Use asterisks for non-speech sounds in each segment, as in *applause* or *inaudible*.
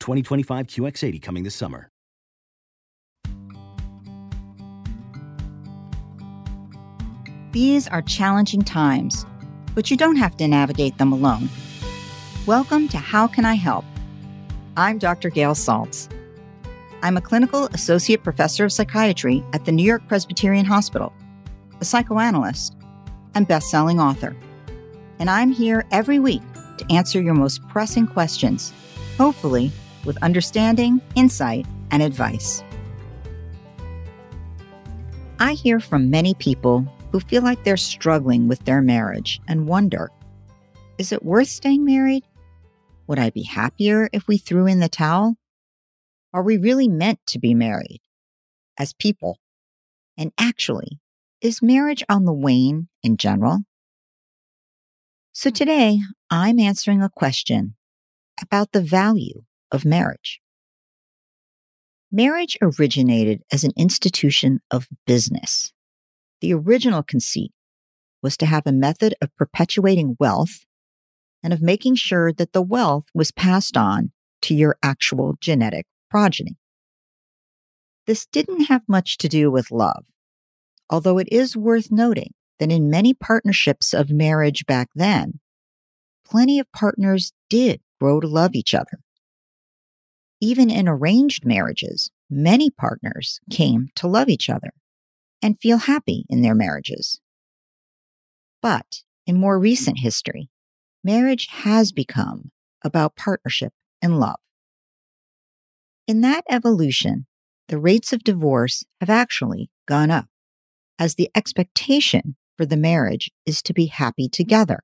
2025 QX80 coming this summer. These are challenging times, but you don't have to navigate them alone. Welcome to How Can I Help? I'm Dr. Gail Saltz. I'm a clinical associate professor of psychiatry at the New York Presbyterian Hospital, a psychoanalyst, and best-selling author. And I'm here every week to answer your most pressing questions, hopefully with understanding, insight, and advice. I hear from many people who feel like they're struggling with their marriage and wonder is it worth staying married? Would I be happier if we threw in the towel? Are we really meant to be married as people? And actually, is marriage on the wane in general? So today, I'm answering a question about the value of marriage. Marriage originated as an institution of business. The original conceit was to have a method of perpetuating wealth and of making sure that the wealth was passed on to your actual genetic progeny. This didn't have much to do with love, although it is worth noting that in many partnerships of marriage back then, plenty of partners did grow to love each other. Even in arranged marriages, many partners came to love each other and feel happy in their marriages. But in more recent history, marriage has become about partnership and love. In that evolution, the rates of divorce have actually gone up as the expectation for the marriage is to be happy together.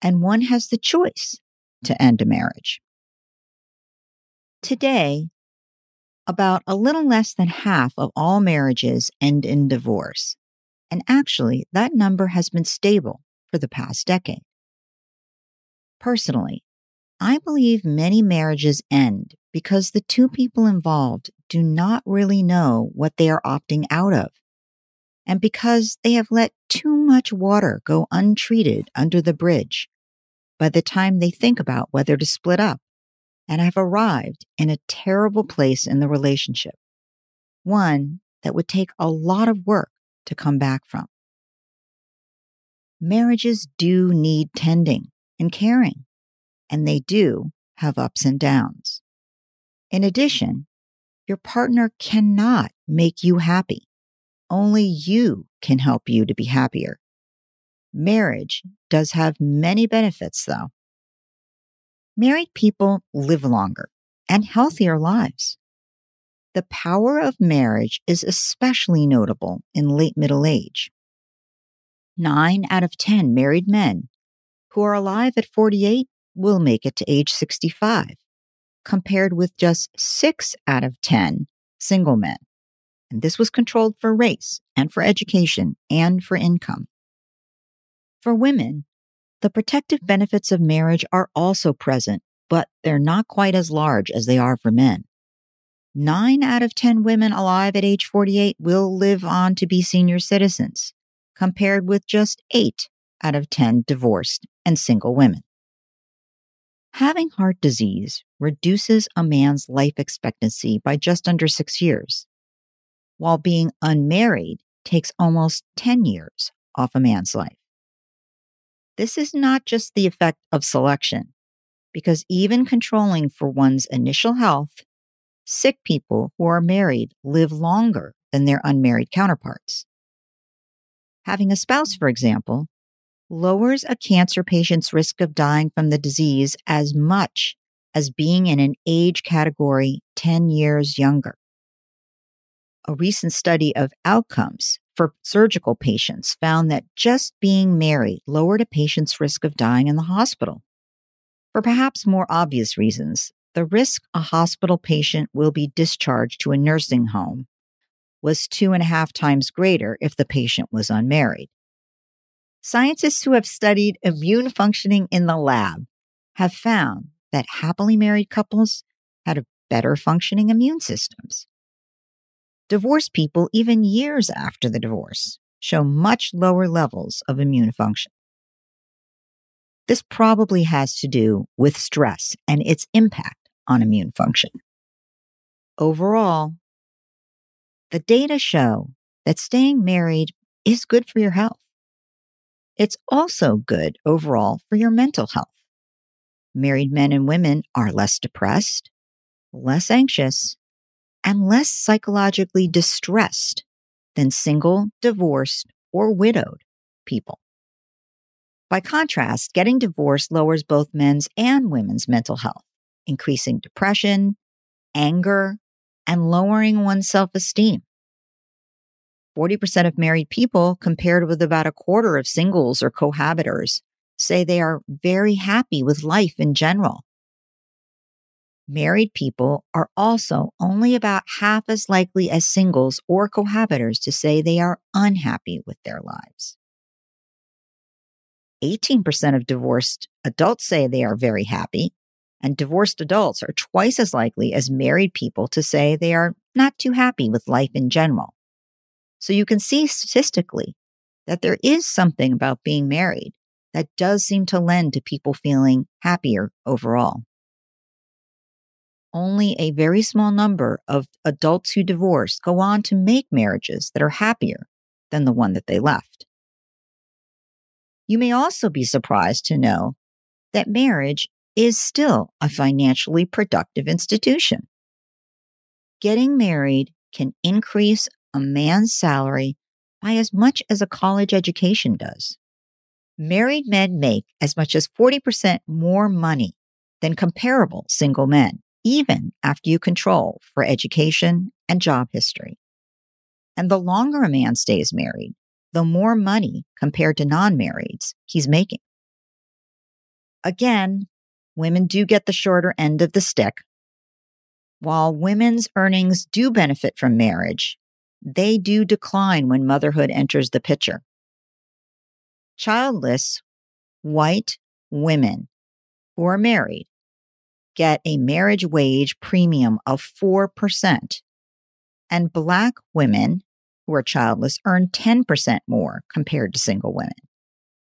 And one has the choice to end a marriage. Today, about a little less than half of all marriages end in divorce. And actually, that number has been stable for the past decade. Personally, I believe many marriages end because the two people involved do not really know what they are opting out of, and because they have let too much water go untreated under the bridge by the time they think about whether to split up and I have arrived in a terrible place in the relationship, one that would take a lot of work to come back from. Marriages do need tending and caring, and they do have ups and downs. In addition, your partner cannot make you happy. Only you can help you to be happier. Marriage does have many benefits, though. Married people live longer and healthier lives. The power of marriage is especially notable in late middle age. Nine out of 10 married men who are alive at 48 will make it to age 65, compared with just six out of 10 single men. And this was controlled for race and for education and for income. For women, the protective benefits of marriage are also present, but they're not quite as large as they are for men. nine out of 10 women alive at age 48 will live on to be senior citizens, compared with just eight out of 10 divorced and single women. Having heart disease reduces a man's life expectancy by just under six years, while being unmarried takes almost 10 years off a man's life. This is not just the effect of selection, because even controlling for one's initial health, sick people who are married live longer than their unmarried counterparts. Having a spouse, for example, lowers a cancer patient's risk of dying from the disease as much as being in an age category 10 years younger. A recent study of outcomes for surgical patients found that just being married lowered a patient's risk of dying in the hospital. For perhaps more obvious reasons, the risk a hospital patient will be discharged to a nursing home was two and a half times greater if the patient was unmarried. Scientists who have studied immune functioning in the lab have found that happily married couples had better functioning immune systems. Divorced people, even years after the divorce, show much lower levels of immune function. This probably has to do with stress and its impact on immune function. Overall, the data show that staying married is good for your health. It's also good overall for your mental health. Married men and women are less depressed, less anxious, and less psychologically distressed than single, divorced, or widowed people. By contrast, getting divorced lowers both men's and women's mental health, increasing depression, anger, and lowering one's self esteem. 40% of married people, compared with about a quarter of singles or cohabitors, say they are very happy with life in general. Married people are also only about half as likely as singles or cohabitors to say they are unhappy with their lives. 18% of divorced adults say they are very happy, and divorced adults are twice as likely as married people to say they are not too happy with life in general. So you can see statistically that there is something about being married that does seem to lend to people feeling happier overall. Only a very small number of adults who divorce go on to make marriages that are happier than the one that they left. You may also be surprised to know that marriage is still a financially productive institution. Getting married can increase a man's salary by as much as a college education does. Married men make as much as 40% more money than comparable single men, even after you control for education and job history. And the longer a man stays married, the more money compared to non marrieds he's making. Again, women do get the shorter end of the stick. While women's earnings do benefit from marriage, they do decline when motherhood enters the picture. Childless white women who are married get a marriage wage premium of 4%, and Black women who are childless earn 10% more compared to single women.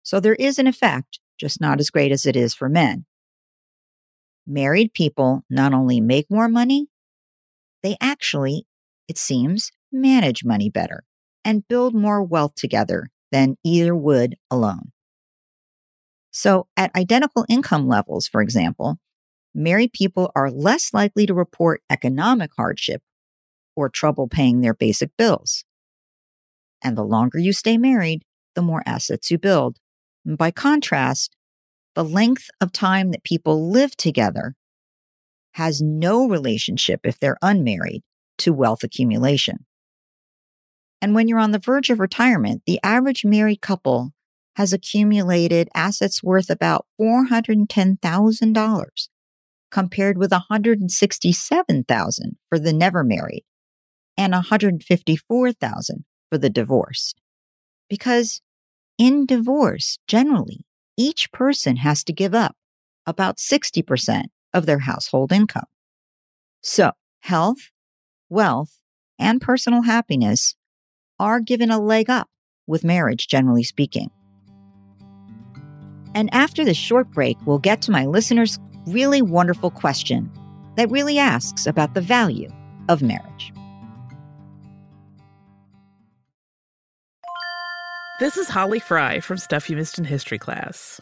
So there is an effect, just not as great as it is for men. Married people not only make more money, they actually, it seems, manage money better, and build more wealth together than either would alone. So, at identical income levels, for example, married people are less likely to report economic hardship or trouble paying their basic bills. And the longer you stay married, the more assets you build. And by contrast, the length of time that people live together has no relationship if they're unmarried to wealth accumulation. And when you're on the verge of retirement, the average married couple has accumulated assets worth about $410,000 compared with 167,000 for the never married and 154,000 for the divorced. Because in divorce, generally, each person has to give up about 60% of their household income. So, health wealth, and personal happiness are given a leg up with marriage, generally speaking. And after this short break, we'll get to my listener's really wonderful question that really asks about the value of marriage. This is Holly Fry from Stuff You Missed in History class.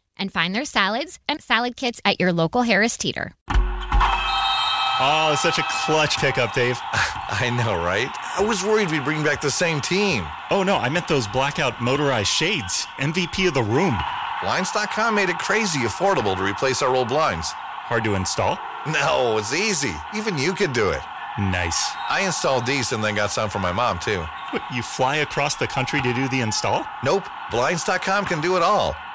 and find their salads and salad kits at your local Harris Teeter. Oh, such a clutch pickup, Dave. *laughs* I know, right? I was worried we'd bring back the same team. Oh, no, I meant those blackout motorized shades. MVP of the room. Blinds.com made it crazy affordable to replace our old blinds. Hard to install? No, it's easy. Even you could do it. Nice. I installed these and then got some for my mom, too. What, you fly across the country to do the install? Nope. Blinds.com can do it all.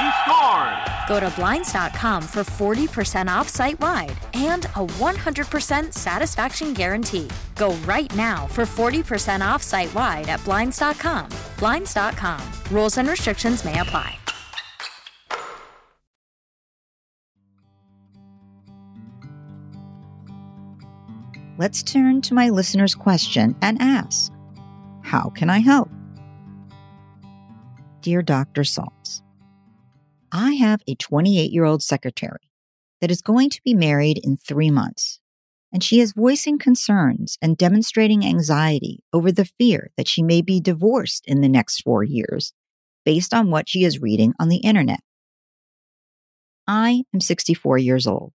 He scores! Go to Blinds.com for 40% off site wide and a 100% satisfaction guarantee. Go right now for 40% off site wide at Blinds.com. Blinds.com. Rules and restrictions may apply. Let's turn to my listener's question and ask How can I help? Dear Dr. Saltz, I have a 28 year old secretary that is going to be married in three months, and she is voicing concerns and demonstrating anxiety over the fear that she may be divorced in the next four years based on what she is reading on the internet. I am 64 years old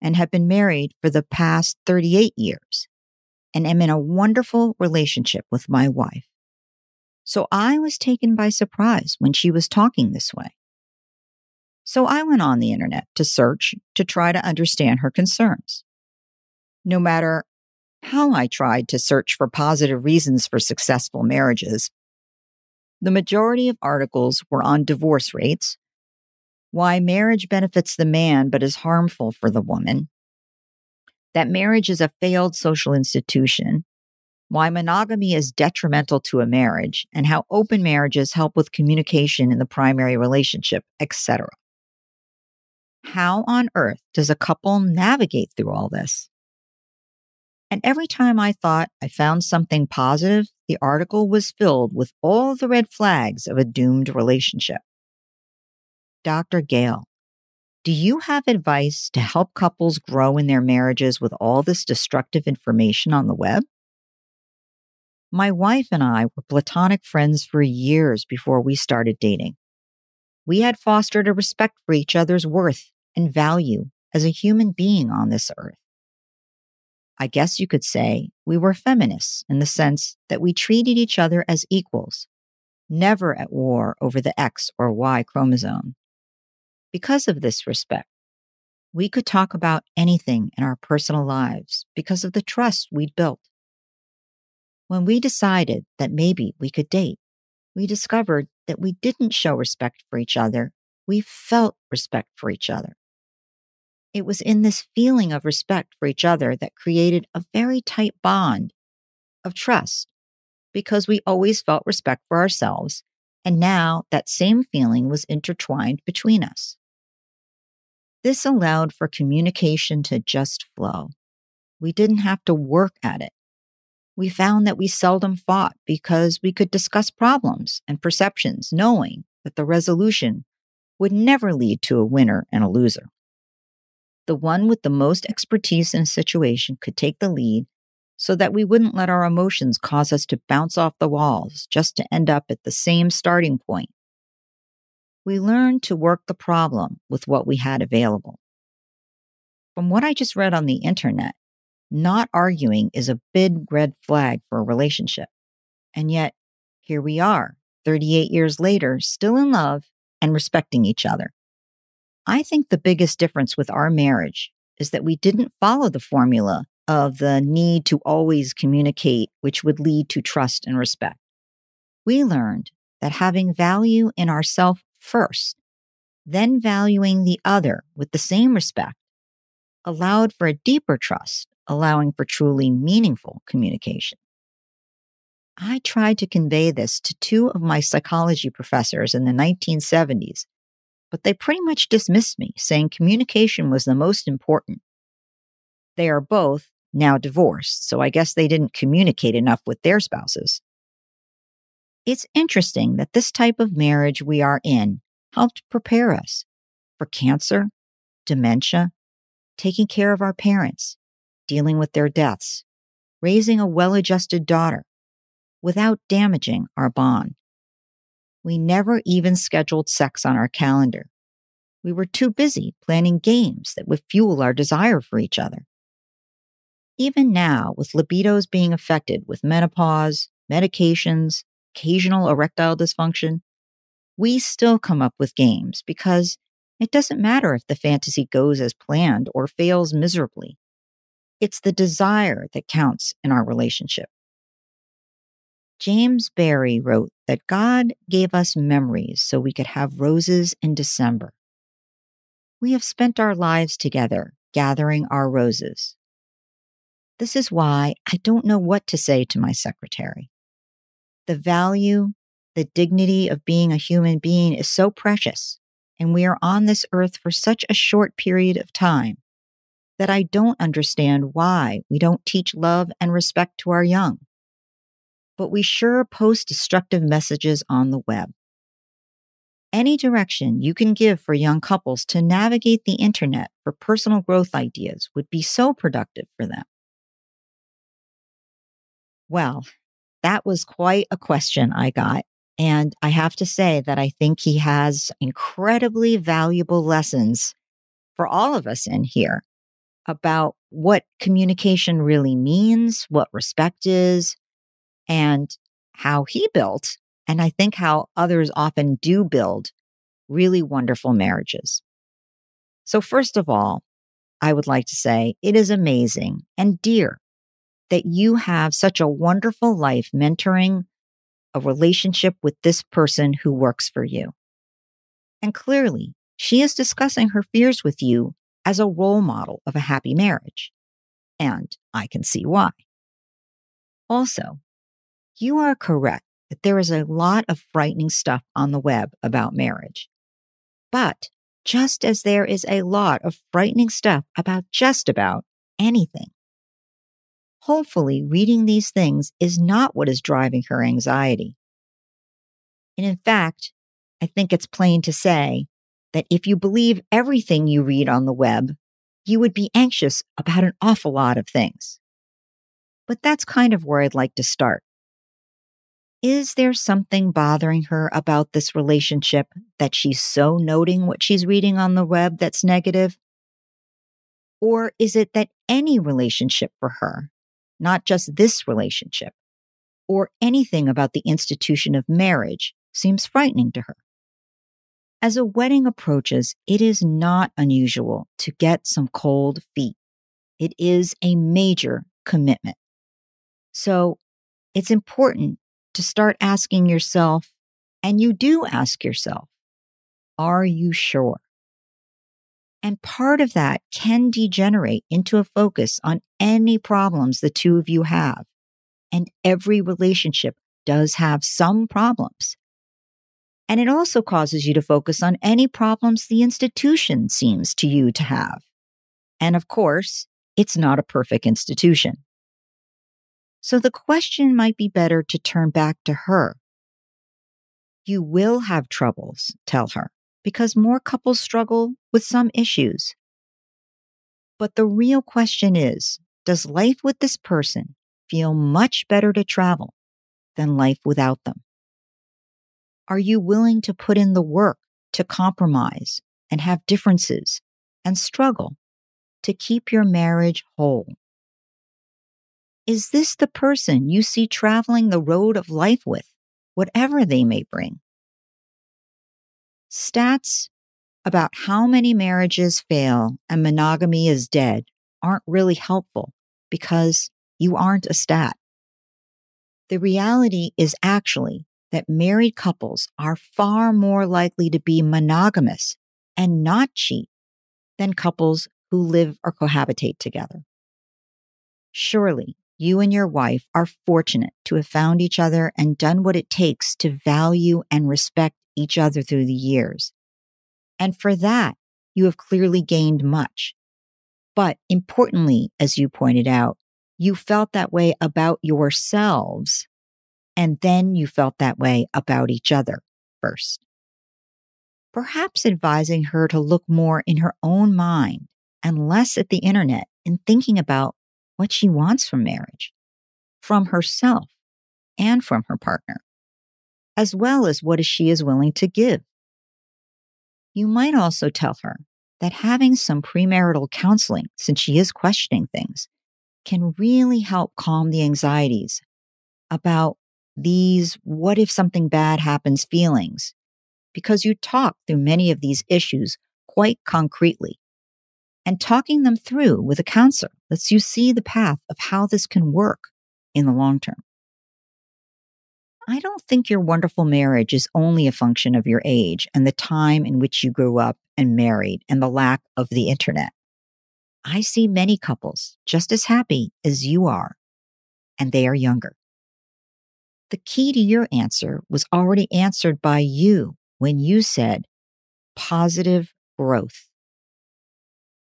and have been married for the past 38 years and am in a wonderful relationship with my wife. So I was taken by surprise when she was talking this way. So I went on the internet to search to try to understand her concerns. No matter how I tried to search for positive reasons for successful marriages, the majority of articles were on divorce rates, why marriage benefits the man but is harmful for the woman, that marriage is a failed social institution, why monogamy is detrimental to a marriage, and how open marriages help with communication in the primary relationship, etc. How on earth does a couple navigate through all this? And every time I thought I found something positive, the article was filled with all the red flags of a doomed relationship. Dr. Gail, do you have advice to help couples grow in their marriages with all this destructive information on the web? My wife and I were platonic friends for years before we started dating. We had fostered a respect for each other's worth and value as a human being on this earth. I guess you could say we were feminists in the sense that we treated each other as equals, never at war over the X or Y chromosome. Because of this respect, we could talk about anything in our personal lives because of the trust we'd built. When we decided that maybe we could date, we discovered that we didn't show respect for each other. We felt respect for each other. It was in this feeling of respect for each other that created a very tight bond of trust because we always felt respect for ourselves. And now that same feeling was intertwined between us. This allowed for communication to just flow. We didn't have to work at it. We found that we seldom fought because we could discuss problems and perceptions, knowing that the resolution would never lead to a winner and a loser. The one with the most expertise in a situation could take the lead so that we wouldn't let our emotions cause us to bounce off the walls just to end up at the same starting point. We learned to work the problem with what we had available. From what I just read on the internet, not arguing is a big red flag for a relationship. And yet, here we are, 38 years later, still in love and respecting each other. I think the biggest difference with our marriage is that we didn't follow the formula of the need to always communicate, which would lead to trust and respect. We learned that having value in ourself first, then valuing the other with the same respect, allowed for a deeper trust allowing for truly meaningful communication. I tried to convey this to two of my psychology professors in the 1970s, but they pretty much dismissed me, saying communication was the most important. They are both now divorced, so I guess they didn't communicate enough with their spouses. It's interesting that this type of marriage we are in helped prepare us for cancer, dementia, taking care of our parents, dealing with their deaths, raising a well adjusted daughter without damaging our bond. We never even scheduled sex on our calendar. We were too busy planning games that would fuel our desire for each other. Even now, with libidos being affected with menopause, medications, occasional erectile dysfunction, we still come up with games because it doesn't matter if the fantasy goes as planned or fails miserably. It's the desire that counts in our relationship. James Barrie wrote that God gave us memories so we could have roses in December. We have spent our lives together gathering our roses. This is why I don't know what to say to my secretary. The value, the dignity of being a human being is so precious, and we are on this earth for such a short period of time that I don't understand why we don't teach love and respect to our young. But we sure post destructive messages on the web. Any direction you can give for young couples to navigate the internet for personal growth ideas would be so productive for them. Well, that was quite a question I got. And I have to say that I think he has incredibly valuable lessons for all of us in here about what communication really means, what respect is, and how he built, and I think how others often do build really wonderful marriages. So, first of all, I would like to say it is amazing and dear that you have such a wonderful life mentoring a relationship with this person who works for you. And clearly, she is discussing her fears with you as a role model of a happy marriage. And I can see why. Also, you are correct that there is a lot of frightening stuff on the web about marriage. But just as there is a lot of frightening stuff about just about anything. Hopefully, reading these things is not what is driving her anxiety. And in fact, I think it's plain to say that if you believe everything you read on the web, you would be anxious about an awful lot of things. But that's kind of where I'd like to start. Is there something bothering her about this relationship that she's so noting what she's reading on the web that's negative? Or is it that any relationship for her, not just this relationship, or anything about the institution of marriage seems frightening to her? As a wedding approaches, it is not unusual to get some cold feet. It is a major commitment. So it's important to start asking yourself, and you do ask yourself, are you sure? And part of that can degenerate into a focus on any problems the two of you have. And every relationship does have some problems. And it also causes you to focus on any problems the institution seems to you to have. And of course, it's not a perfect institution. So the question might be better to turn back to her. You will have troubles, tell her because more couples struggle with some issues. But the real question is Does life with this person feel much better to travel than life without them? Are you willing to put in the work to compromise and have differences and struggle to keep your marriage whole? Is this the person you see traveling the road of life with, whatever they may bring? Stats about how many marriages fail and monogamy is dead aren't really helpful because you aren't a stat. The reality is actually that married couples are far more likely to be monogamous and not cheat than couples who live or cohabitate together. Surely you and your wife are fortunate to have found each other and done what it takes to value and respect each other through the years. And for that, you have clearly gained much. But importantly, as you pointed out, you felt that way about yourselves. And then you felt that way about each other first. Perhaps advising her to look more in her own mind and less at the internet in thinking about what she wants from marriage, from herself, and from her partner as well as what she is willing to give. You might also tell her that having some premarital counseling, since she is questioning things, can really help calm the anxieties about these what if something bad happens feelings, because you talk through many of these issues quite concretely. And talking them through with a counselor lets you see the path of how this can work in the long term. I don't think your wonderful marriage is only a function of your age and the time in which you grew up and married and the lack of the internet. I see many couples just as happy as you are, and they are younger. The key to your answer was already answered by you when you said positive growth.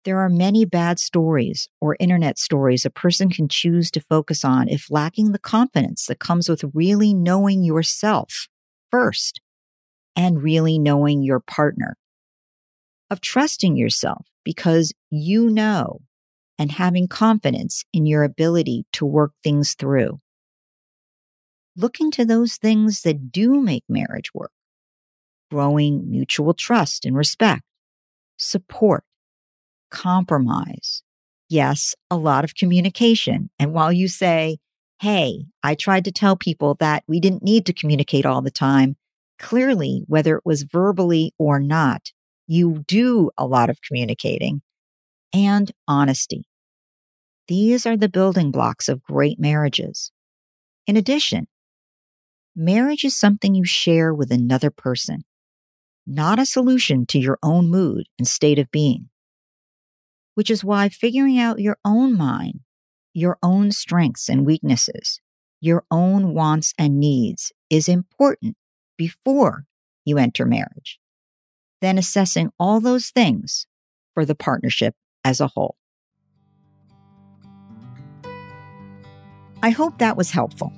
There are many bad stories or internet stories a person can choose to focus on if lacking the confidence that comes with really knowing yourself first and really knowing your partner. Of trusting yourself because you know and having confidence in your ability to work things through. Looking to those things that do make marriage work. Growing mutual trust and respect, support, compromise. Yes, a lot of communication. And while you say, Hey, I tried to tell people that we didn't need to communicate all the time, clearly, whether it was verbally or not, you do a lot of communicating and honesty. These are the building blocks of great marriages. In addition, marriage is something you share with another person, not a solution to your own mood and state of being which is why figuring out your own mind, your own strengths and weaknesses, your own wants and needs is important before you enter marriage. Then assessing all those things for the partnership as a whole. I hope that was helpful.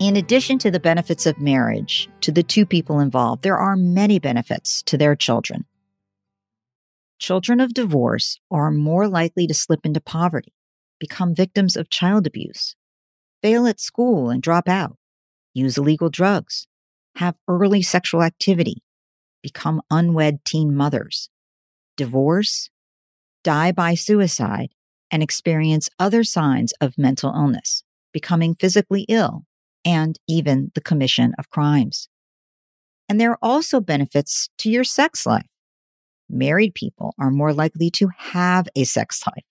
In addition to the benefits of marriage to the two people involved, there are many benefits to their children. Children of divorce are more likely to slip into poverty, become victims of child abuse, fail at school and drop out, use illegal drugs, have early sexual activity, become unwed teen mothers, divorce, die by suicide, and experience other signs of mental illness, becoming physically ill, and even the commission of crimes. And there are also benefits to your sex life married people are more likely to have a sex life.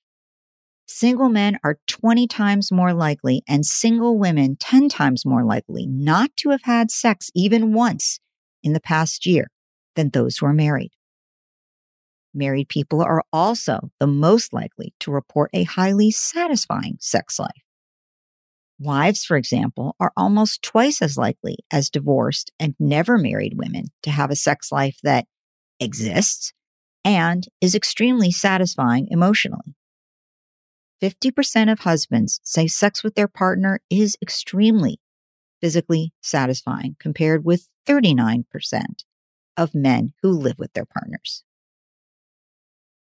Single men are 20 times more likely and single women 10 times more likely not to have had sex even once in the past year than those who are married. Married people are also the most likely to report a highly satisfying sex life. Wives, for example, are almost twice as likely as divorced and never married women to have a sex life that exists and is extremely satisfying emotionally. 50% of husbands say sex with their partner is extremely physically satisfying, compared with 39% of men who live with their partners.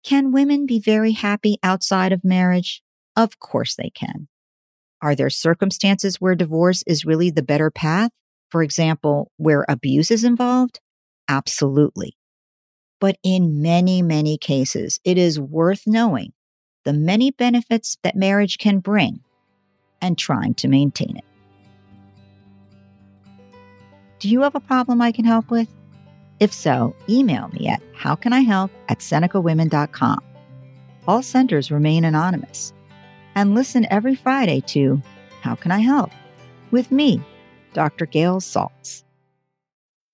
Can women be very happy outside of marriage? Of course they can. Are there circumstances where divorce is really the better path? For example, where abuse is involved? Absolutely. But in many, many cases, it is worth knowing the many benefits that marriage can bring and trying to maintain it. Do you have a problem I can help with? If so, email me at howcanihelp at senecawomen.com. All senders remain anonymous. And listen every Friday to How Can I Help? with me, Dr. Gail Saltz.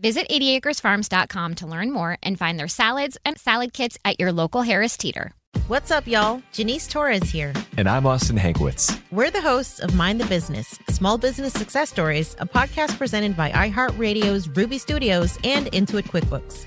Visit 80acresfarms.com to learn more and find their salads and salad kits at your local Harris Teeter. What's up, y'all? Janice Torres here. And I'm Austin Hankwitz. We're the hosts of Mind the Business Small Business Success Stories, a podcast presented by iHeartRadio's Ruby Studios and Intuit QuickBooks.